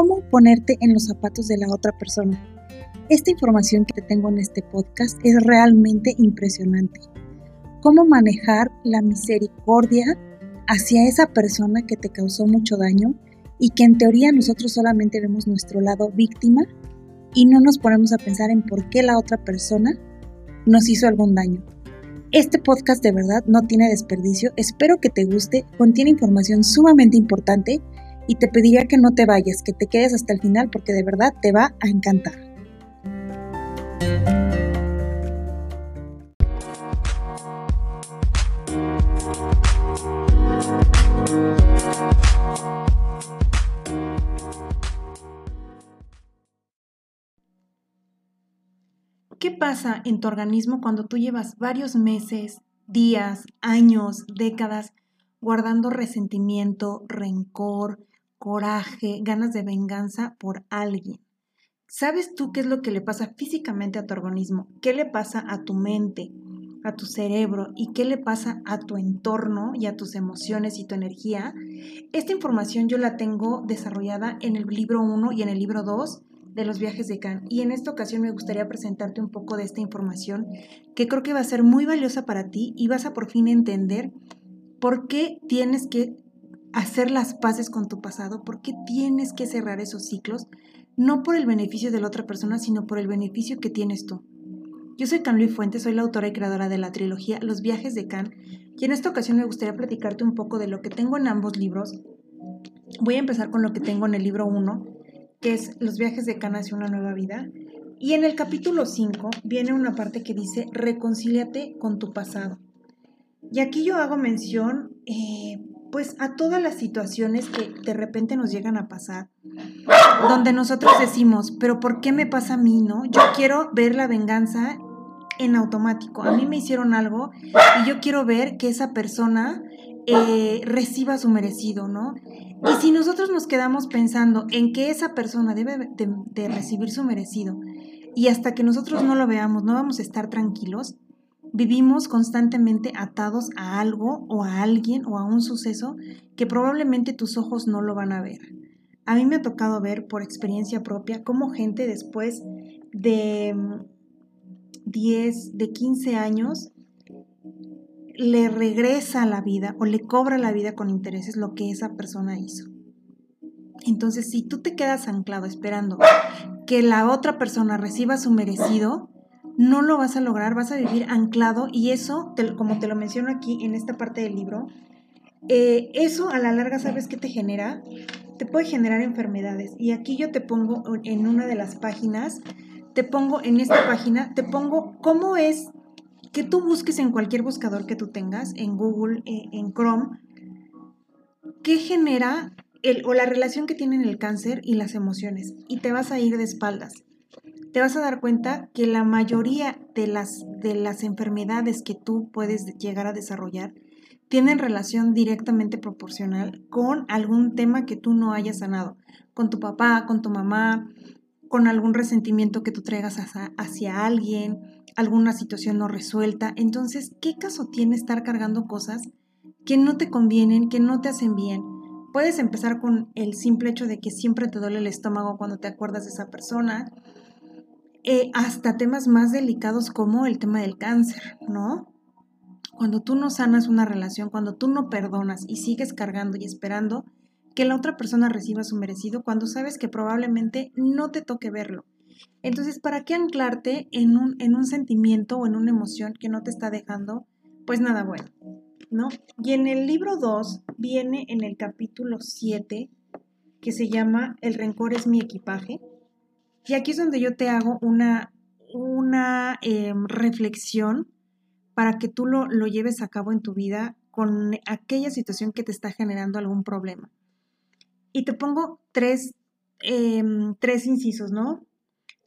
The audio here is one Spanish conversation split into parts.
cómo ponerte en los zapatos de la otra persona. Esta información que te tengo en este podcast es realmente impresionante. Cómo manejar la misericordia hacia esa persona que te causó mucho daño y que en teoría nosotros solamente vemos nuestro lado víctima y no nos ponemos a pensar en por qué la otra persona nos hizo algún daño. Este podcast de verdad no tiene desperdicio, espero que te guste, contiene información sumamente importante y te pediría que no te vayas, que te quedes hasta el final porque de verdad te va a encantar. ¿Qué pasa en tu organismo cuando tú llevas varios meses, días, años, décadas guardando resentimiento, rencor, coraje, ganas de venganza por alguien? ¿Sabes tú qué es lo que le pasa físicamente a tu organismo? ¿Qué le pasa a tu mente, a tu cerebro y qué le pasa a tu entorno y a tus emociones y tu energía? Esta información yo la tengo desarrollada en el libro 1 y en el libro 2 de los viajes de Cannes. Y en esta ocasión me gustaría presentarte un poco de esta información que creo que va a ser muy valiosa para ti y vas a por fin entender por qué tienes que hacer las paces con tu pasado, por qué tienes que cerrar esos ciclos, no por el beneficio de la otra persona, sino por el beneficio que tienes tú. Yo soy Can Luis Fuentes, soy la autora y creadora de la trilogía Los viajes de Can, y en esta ocasión me gustaría platicarte un poco de lo que tengo en ambos libros. Voy a empezar con lo que tengo en el libro 1, que es Los viajes de Cana hacia una nueva vida. Y en el capítulo 5 viene una parte que dice, reconcíliate con tu pasado. Y aquí yo hago mención, eh, pues, a todas las situaciones que de repente nos llegan a pasar, donde nosotros decimos, pero ¿por qué me pasa a mí, no? Yo quiero ver la venganza en automático. A mí me hicieron algo y yo quiero ver que esa persona eh, reciba su merecido, ¿no? Y si nosotros nos quedamos pensando en que esa persona debe de, recibir su merecido y hasta que nosotros no lo veamos no vamos a estar tranquilos, vivimos constantemente atados a algo o a alguien o a un suceso que probablemente tus ojos no lo van a ver. A mí me ha tocado ver por experiencia propia cómo gente después de 10, de 15 años, le regresa la vida o le cobra la vida con intereses lo que esa persona hizo. Entonces, si tú te quedas anclado esperando que la otra persona reciba su merecido, no lo vas a lograr, vas a vivir anclado y eso, como te lo menciono aquí en esta parte del libro, eh, eso a la larga, ¿sabes qué te genera? Te puede generar enfermedades. Y aquí yo te pongo en una de las páginas, te pongo en esta página, te pongo cómo es que tú busques en cualquier buscador que tú tengas, en Google, eh, en Chrome, qué genera el, o la relación que tienen el cáncer y las emociones. Y te vas a ir de espaldas. Te vas a dar cuenta que la mayoría de las, de las enfermedades que tú puedes llegar a desarrollar tienen relación directamente proporcional con algún tema que tú no hayas sanado, con tu papá, con tu mamá, con algún resentimiento que tú traigas hacia alguien, alguna situación no resuelta. Entonces, ¿qué caso tiene estar cargando cosas que no te convienen, que no te hacen bien? Puedes empezar con el simple hecho de que siempre te duele el estómago cuando te acuerdas de esa persona, eh, hasta temas más delicados como el tema del cáncer, ¿no? Cuando tú no sanas una relación, cuando tú no perdonas y sigues cargando y esperando que la otra persona reciba su merecido, cuando sabes que probablemente no te toque verlo entonces, ¿para qué anclarte en un, en un sentimiento o en una emoción que no te está dejando, pues nada bueno, ¿no? Y en el libro 2 viene en el capítulo 7, que se llama El rencor es mi equipaje. Y aquí es donde yo te hago una, una em, reflexión para que tú lo, lo, lleves a cabo en tu vida con aquella situación que te está generando algún problema. Y te pongo tres, em, tres incisos, ¿no?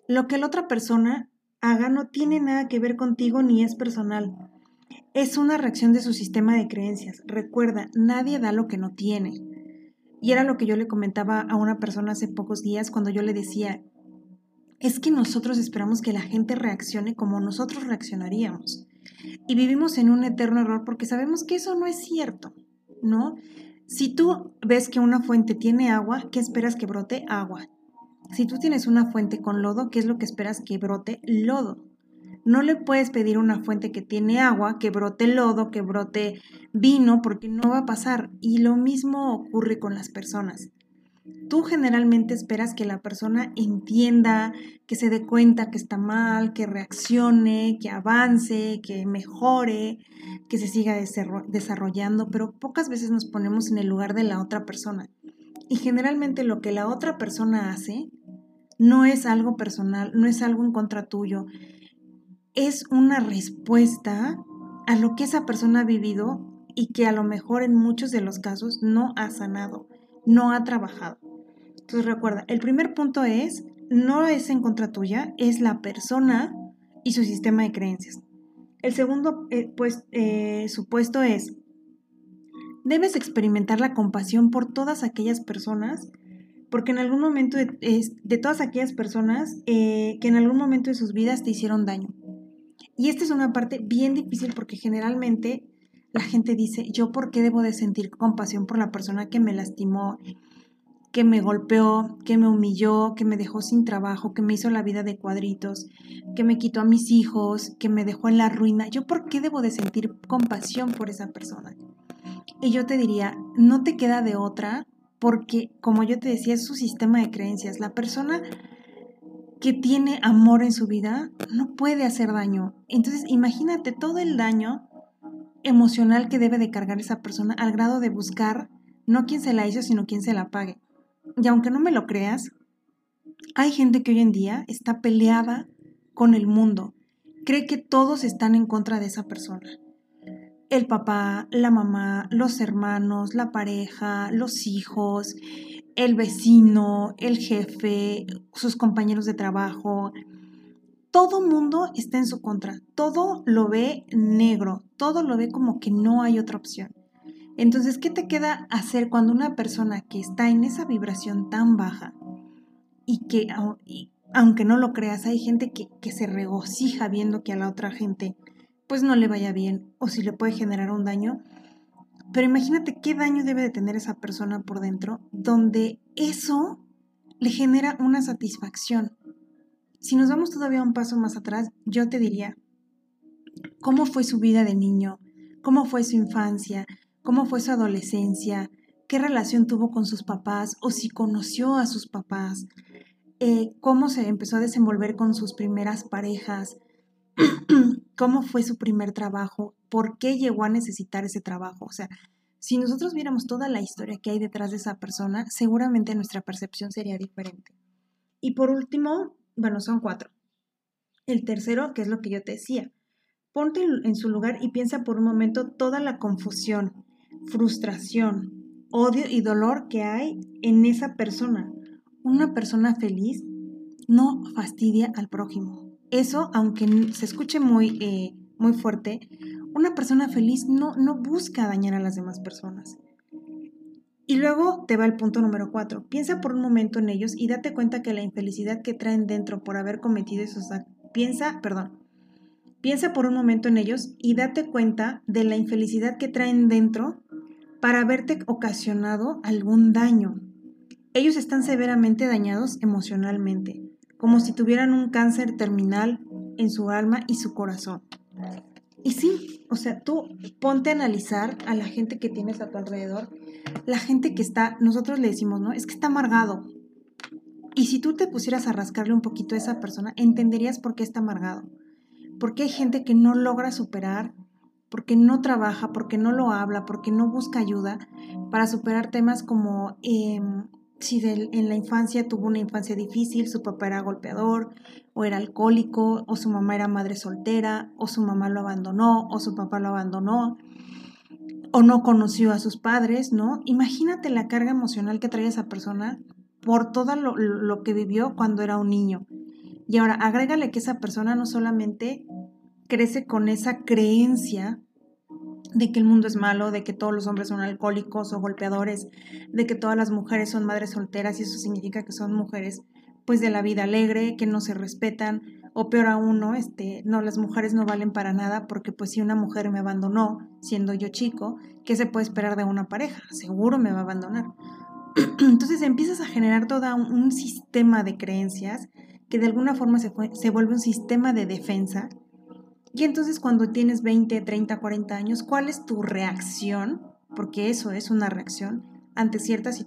Lo que la otra persona haga no tiene nada que ver contigo ni es personal. Es una reacción de su sistema de creencias. Recuerda, nadie da lo que no tiene. Y era lo que yo le comentaba a una persona hace pocos días cuando yo le decía, es que nosotros esperamos que la gente reaccione como nosotros reaccionaríamos. Y vivimos en un eterno error porque sabemos que eso no es cierto, ¿no? Si tú ves que una fuente tiene agua, ¿qué esperas que brote? Agua. Si tú tienes una fuente con lodo, ¿qué es lo que esperas que brote? Lodo. No le puedes pedir a una fuente que tiene agua que brote lodo, que brote vino, porque no va a pasar. Y lo mismo ocurre con las personas. Tú generalmente esperas que la persona entienda, que se dé cuenta que está mal, que reaccione, que avance, que mejore, que se siga desarrollando, pero pocas veces nos ponemos en el lugar de la otra persona. Y generalmente lo que la otra persona hace no es algo personal, no es algo en contra tuyo, es una respuesta a lo que esa persona ha vivido y que a lo mejor en muchos de los casos no ha sanado, no ha trabajado. Entonces recuerda, el primer punto es, no es en contra tuya, es la persona y su sistema de creencias. El segundo eh, pues, eh, supuesto es, debes experimentar la compasión por todas aquellas personas, porque en algún momento de, de todas aquellas personas eh, que en algún momento de sus vidas te hicieron daño. Y esta es una parte bien difícil porque generalmente la gente dice, yo por qué debo de sentir compasión por la persona que me lastimó, que me golpeó, que me humilló, que me dejó sin trabajo, que me hizo la vida de cuadritos, que me quitó a mis hijos, que me dejó en la ruina. ¿Yo por qué debo de sentir compasión por esa persona? Y yo te diría, no te queda de otra porque, como yo te decía, es su sistema de creencias. La persona que tiene amor en su vida no puede hacer daño. Entonces, imagínate todo el daño emocional que debe de cargar esa persona al grado de buscar no quién se la hizo, sino quién se la pague. Y aunque no me lo creas, hay gente que hoy en día está peleada con el mundo. Cree que todos están en contra de esa persona. El papá, la mamá, los hermanos, la pareja, los hijos, el vecino, el jefe, sus compañeros de trabajo, todo mundo está en su contra, todo lo ve negro, todo lo ve como que no hay otra opción. Entonces, ¿qué te queda hacer cuando una persona que está en esa vibración tan baja y que, aunque no lo creas, hay gente que, que se regocija viendo que a la otra gente pues no le vaya bien o si le puede generar un daño, pero imagínate qué daño debe de tener esa persona por dentro, donde eso le genera una satisfacción. Si nos vamos todavía un paso más atrás, yo te diría, ¿cómo fue su vida de niño? ¿Cómo fue su infancia? ¿Cómo fue su adolescencia? ¿Qué relación tuvo con sus papás? ¿O si conoció a sus papás? Eh, ¿Cómo se empezó a desenvolver con sus primeras parejas? ¿Cómo fue su primer trabajo? por qué llegó a necesitar ese trabajo. O sea, si nosotros viéramos toda la historia que hay detrás de esa persona, seguramente nuestra percepción sería diferente. Y por último, bueno, son cuatro. El tercero, que es lo que yo te decía, ponte en su lugar y piensa por un momento toda la confusión, frustración, odio y dolor que hay en esa persona. Una persona feliz no fastidia al prójimo. Eso, aunque se escuche muy, eh, muy fuerte, una persona feliz no, no busca dañar a las demás personas. Y luego te va el punto número cuatro. Piensa por un momento en ellos y date cuenta que la infelicidad que traen dentro por haber cometido esos actos. Piensa, perdón. Piensa por un momento en ellos y date cuenta de la infelicidad que traen dentro para haberte ocasionado algún daño. Ellos están severamente dañados emocionalmente, como si tuvieran un cáncer terminal en su alma y su corazón. Y sí, o sea, tú ponte a analizar a la gente que tienes a tu alrededor, la gente que está, nosotros le decimos, ¿no? Es que está amargado. Y si tú te pusieras a rascarle un poquito a esa persona, entenderías por qué está amargado. Porque hay gente que no logra superar, porque no trabaja, porque no lo habla, porque no busca ayuda para superar temas como em, si en la infancia tuvo una infancia difícil, su papá era golpeador, o era alcohólico, o su mamá era madre soltera, o su mamá lo abandonó, o su papá lo abandonó, o no conoció a sus padres, ¿no? Imagínate la carga emocional que trae esa persona por todo lo, lo que vivió cuando era un niño. Y ahora, agrégale que esa persona no solamente crece con esa creencia de que el mundo es malo, de que todos los hombres son alcohólicos o golpeadores, de que todas las mujeres son madres solteras y eso significa que son mujeres pues de la vida alegre, que no se respetan o peor aún, ¿no? Este, no, las mujeres no valen para nada porque pues si una mujer me abandonó siendo yo chico, ¿qué se puede esperar de una pareja? Seguro me va a abandonar. Entonces empiezas a generar todo un, sistema de creencias que de alguna forma se, se vuelve un sistema de defensa. Y entonces cuando tienes 20, 30, 40 años, ¿cuál es tu reacción? Porque eso es una reacción ante ciertas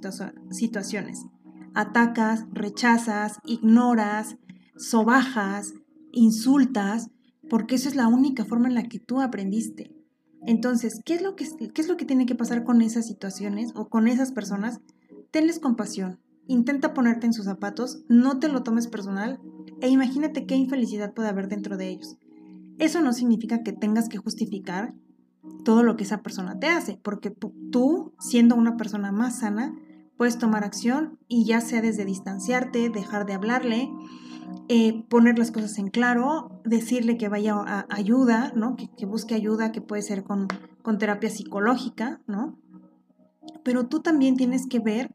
situaciones. Atacas, rechazas, ignoras, sobajas, insultas, porque esa es la única forma en la que tú aprendiste. Entonces, ¿qué es lo que, es lo que tiene que pasar con esas situaciones o con esas personas? Tenles compasión, intenta ponerte en sus zapatos, no te lo tomes personal e imagínate qué infelicidad puede haber dentro de ellos. Eso no significa que tengas que justificar todo lo que esa persona te hace, porque tú, siendo una persona más sana, puedes tomar acción y ya sea desde distanciarte, dejar de hablarle, eh, poner las cosas en claro, decirle que vaya a ayuda, ¿no? Que, busque ayuda, que puede ser con, con terapia psicológica, ¿no? Pero tú también tienes que ver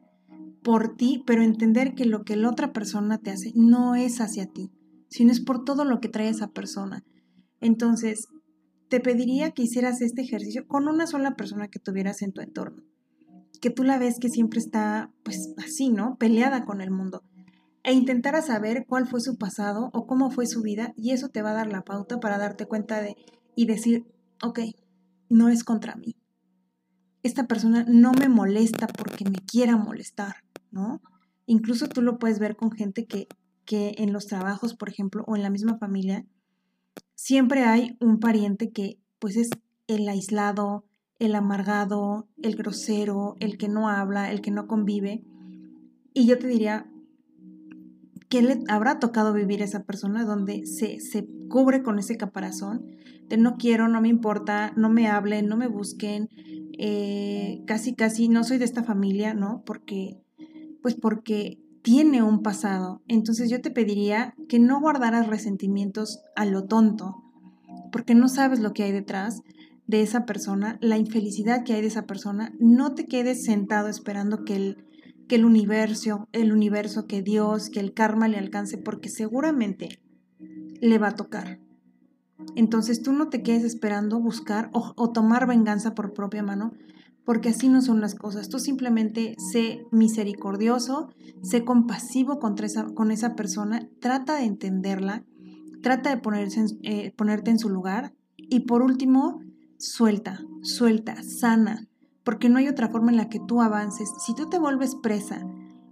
por ti, pero entender que lo que la otra persona te hace no es hacia ti, sino es por todo lo que trae esa persona. Entonces, te pediría que hicieras este ejercicio con una sola persona que tuvieras en tu entorno, que tú la ves que siempre está, pues así, ¿no? Peleada con el mundo e intentara saber cuál fue su pasado o cómo fue su vida y eso te va a dar la pauta para darte cuenta de y decir, ok, no es contra mí. Esta persona no me molesta porque me quiera molestar, ¿no? Incluso tú lo puedes ver con gente que, que en los trabajos, por ejemplo, o en la misma familia, siempre hay un pariente que pues es el aislado, el amargado, el grosero, el que no habla, el que no convive. Y yo te diría, ¿qué le habrá tocado vivir a esa persona donde se, se cubre con ese caparazón de no quiero, no me importa, no me hablen, no me busquen, eh, casi, casi no soy de esta familia, ¿no? Porque, pues porque tiene un pasado. Entonces yo te pediría que no guardaras resentimientos a lo tonto, porque no sabes lo que hay detrás de esa persona, la infelicidad que hay de esa persona. No te quedes sentado esperando que el que el universo, el universo, que Dios, que el karma le alcance, porque seguramente le va a tocar. Entonces tú no te quedes esperando buscar o, tomar venganza por propia mano, porque así no son las cosas. Tú simplemente sé misericordioso, sé compasivo con esa persona, trata de entenderla, trata de ponerse eh, ponerte en su lugar y por último, suelta, suelta, sana, porque no hay otra forma en la que tú avances. Si tú te vuelves presa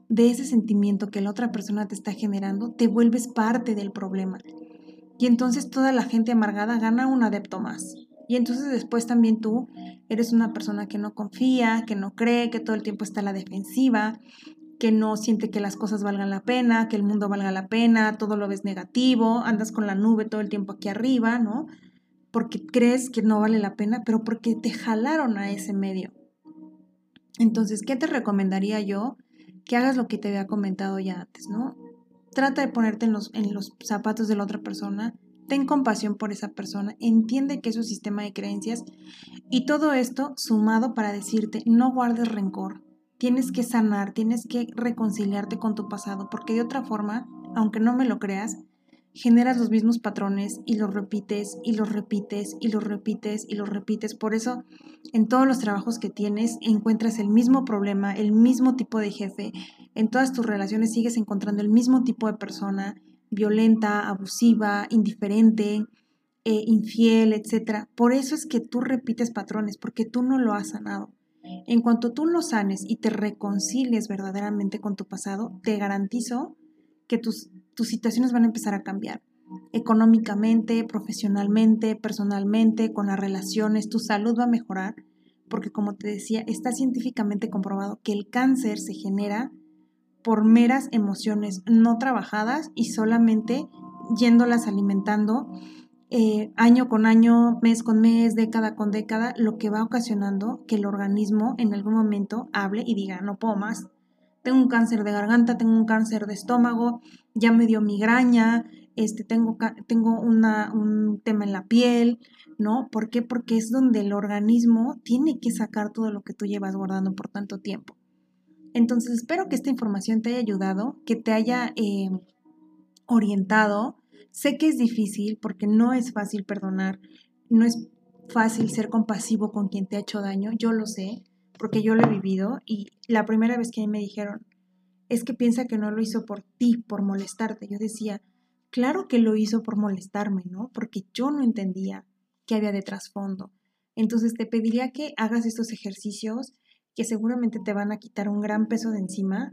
de ese sentimiento que la otra persona te está generando, te vuelves parte del problema. Y entonces toda la gente amargada gana un adepto más. Y entonces después también tú eres una persona que no confía, que no cree, que todo el tiempo está a la defensiva, que no siente que las cosas valgan la pena, que el mundo valga la pena, todo lo ves negativo, andas con la nube todo el tiempo aquí arriba, ¿no? Porque crees que no vale la pena, pero porque te jalaron a ese medio. Entonces, ¿qué te recomendaría yo? Que hagas lo que te había comentado ya antes, ¿no? Trata de ponerte en los, zapatos de la otra persona, ten compasión por esa persona, entiende que es su sistema de creencias y todo esto sumado para decirte, no guardes rencor, tienes que sanar, tienes que reconciliarte con tu pasado, porque de otra forma, aunque no me lo creas, generas los mismos patrones y los repites y los repites y los repites y los repites. Por eso en todos los trabajos que tienes encuentras el mismo problema, el mismo tipo de jefe. En todas tus relaciones sigues encontrando el mismo tipo de persona, violenta, abusiva, indiferente, eh, infiel, etc. Por eso es que tú repites patrones, porque tú no lo has sanado. En cuanto tú lo sanes y te reconcilies verdaderamente con tu pasado, te garantizo que tus tus situaciones van a empezar a cambiar económicamente, profesionalmente, personalmente, con las relaciones, tu salud va a mejorar, porque como te decía, está científicamente comprobado que el cáncer se genera por meras emociones no trabajadas y solamente yéndolas alimentando eh, año con año, mes con mes, década con década, lo que va ocasionando que el organismo en algún momento hable y diga, no puedo más, tengo un cáncer de garganta, tengo un cáncer de estómago, ya me dio migraña, este, tengo, tengo una, un tema en la piel, ¿no? ¿Por qué? Porque es donde el organismo tiene que sacar todo lo que tú llevas guardando por tanto tiempo. Entonces, espero que esta información te haya ayudado, que te haya eh, orientado, Sé que es difícil porque no es fácil perdonar, no es fácil ser compasivo con quien te ha hecho daño, yo lo sé, porque yo lo he vivido y la primera vez que me dijeron, es que piensa que no lo hizo por ti, por molestarte, yo decía, claro que lo hizo por molestarme, ¿no? Porque yo no entendía qué había de trasfondo. Entonces te pediría que hagas estos ejercicios que seguramente te van a quitar un gran peso de encima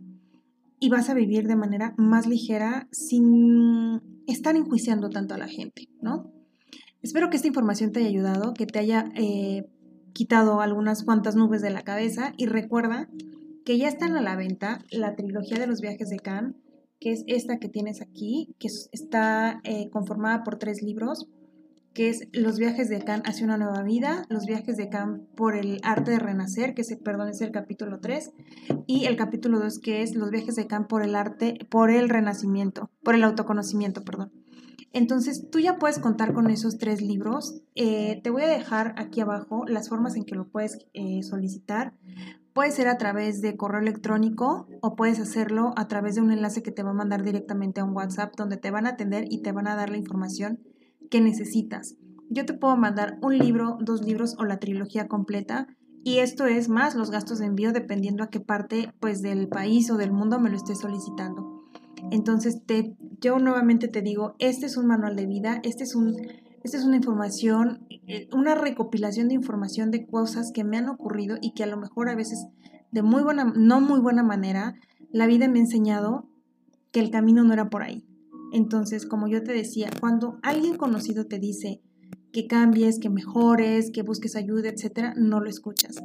y vas a vivir de manera más ligera sin estar enjuiciando tanto a la gente, ¿no? Espero que esta información te haya ayudado, que te haya eh, quitado algunas cuantas nubes de la cabeza y recuerda que ya están a la venta la trilogía de los viajes de Cannes, que es esta que tienes aquí, que está eh, conformada por tres libros que es Los viajes de Khan hacia una nueva vida, Los viajes de Khan por el arte de renacer, que se, perdón, es el capítulo 3, y el capítulo 2 que es Los viajes de Khan por el arte, por el renacimiento, por el autoconocimiento, perdón. Entonces, tú ya puedes contar con esos tres libros. Eh, te voy a dejar aquí abajo las formas en que lo puedes eh, solicitar. Puede ser a través de correo electrónico o puedes hacerlo a través de un enlace que te va a mandar directamente a un WhatsApp donde te van a atender y te van a dar la información que necesitas. Yo te puedo mandar un libro, dos libros o la trilogía completa y esto es más los gastos de envío dependiendo a qué parte pues del país o del mundo me lo esté solicitando. Entonces te, yo nuevamente te digo, este es un manual de vida, este es un, esta es una información, eh, una recopilación de información de cosas que me han ocurrido y que a lo mejor a veces de muy buena, no muy buena manera, la vida me ha enseñado que el camino no era por ahí. Entonces, como yo te decía, cuando alguien conocido te dice que cambies, que mejores, que busques ayuda, etcétera, no lo escuchas.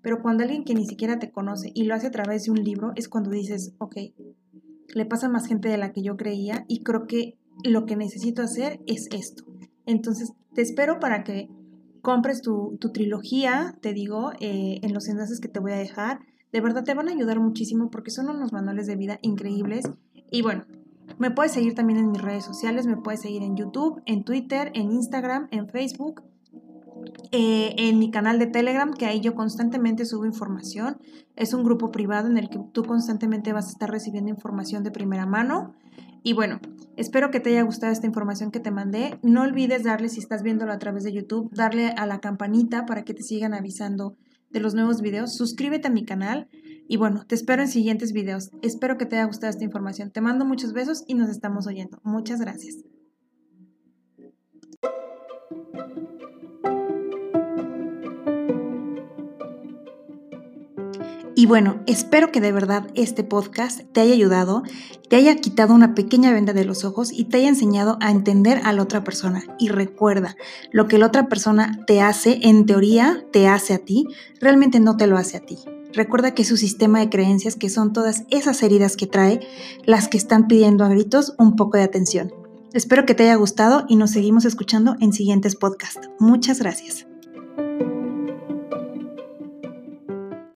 Pero cuando alguien que ni siquiera te conoce y lo hace a través de un libro, es cuando dices, ok, le pasa más gente de la que yo creía y creo que lo que necesito hacer es esto. Entonces, te espero para que compres tu, trilogía, te digo, eh, en los enlaces que te voy a dejar. De verdad te van a ayudar muchísimo porque son unos manuales de vida increíbles. Y bueno, me puedes seguir también en mis redes sociales, me puedes seguir en YouTube, en Twitter, en Instagram, en Facebook, eh, en mi canal de Telegram, que ahí yo constantemente subo información. Es un grupo privado en el que tú constantemente vas a estar recibiendo información de primera mano. Y bueno, espero que te haya gustado esta información que te mandé. No olvides darle, si estás viéndolo a través de YouTube, darle a la campanita para que te sigan avisando de los nuevos videos. Suscríbete a mi canal y bueno, te espero en siguientes videos. Espero que te haya gustado esta información. Te mando muchos besos y nos estamos oyendo. Muchas gracias. Y bueno, espero que de verdad este podcast te haya ayudado, te haya quitado una pequeña venda de los ojos y te haya enseñado a entender a la otra persona. Y recuerda, lo que la otra persona te hace, en teoría, te hace a ti, realmente no te lo hace a ti. Recuerda que su sistema de creencias, que son todas esas heridas que trae, las que están pidiendo a gritos un poco de atención. Espero que te haya gustado y nos seguimos escuchando en siguientes podcasts. Muchas gracias.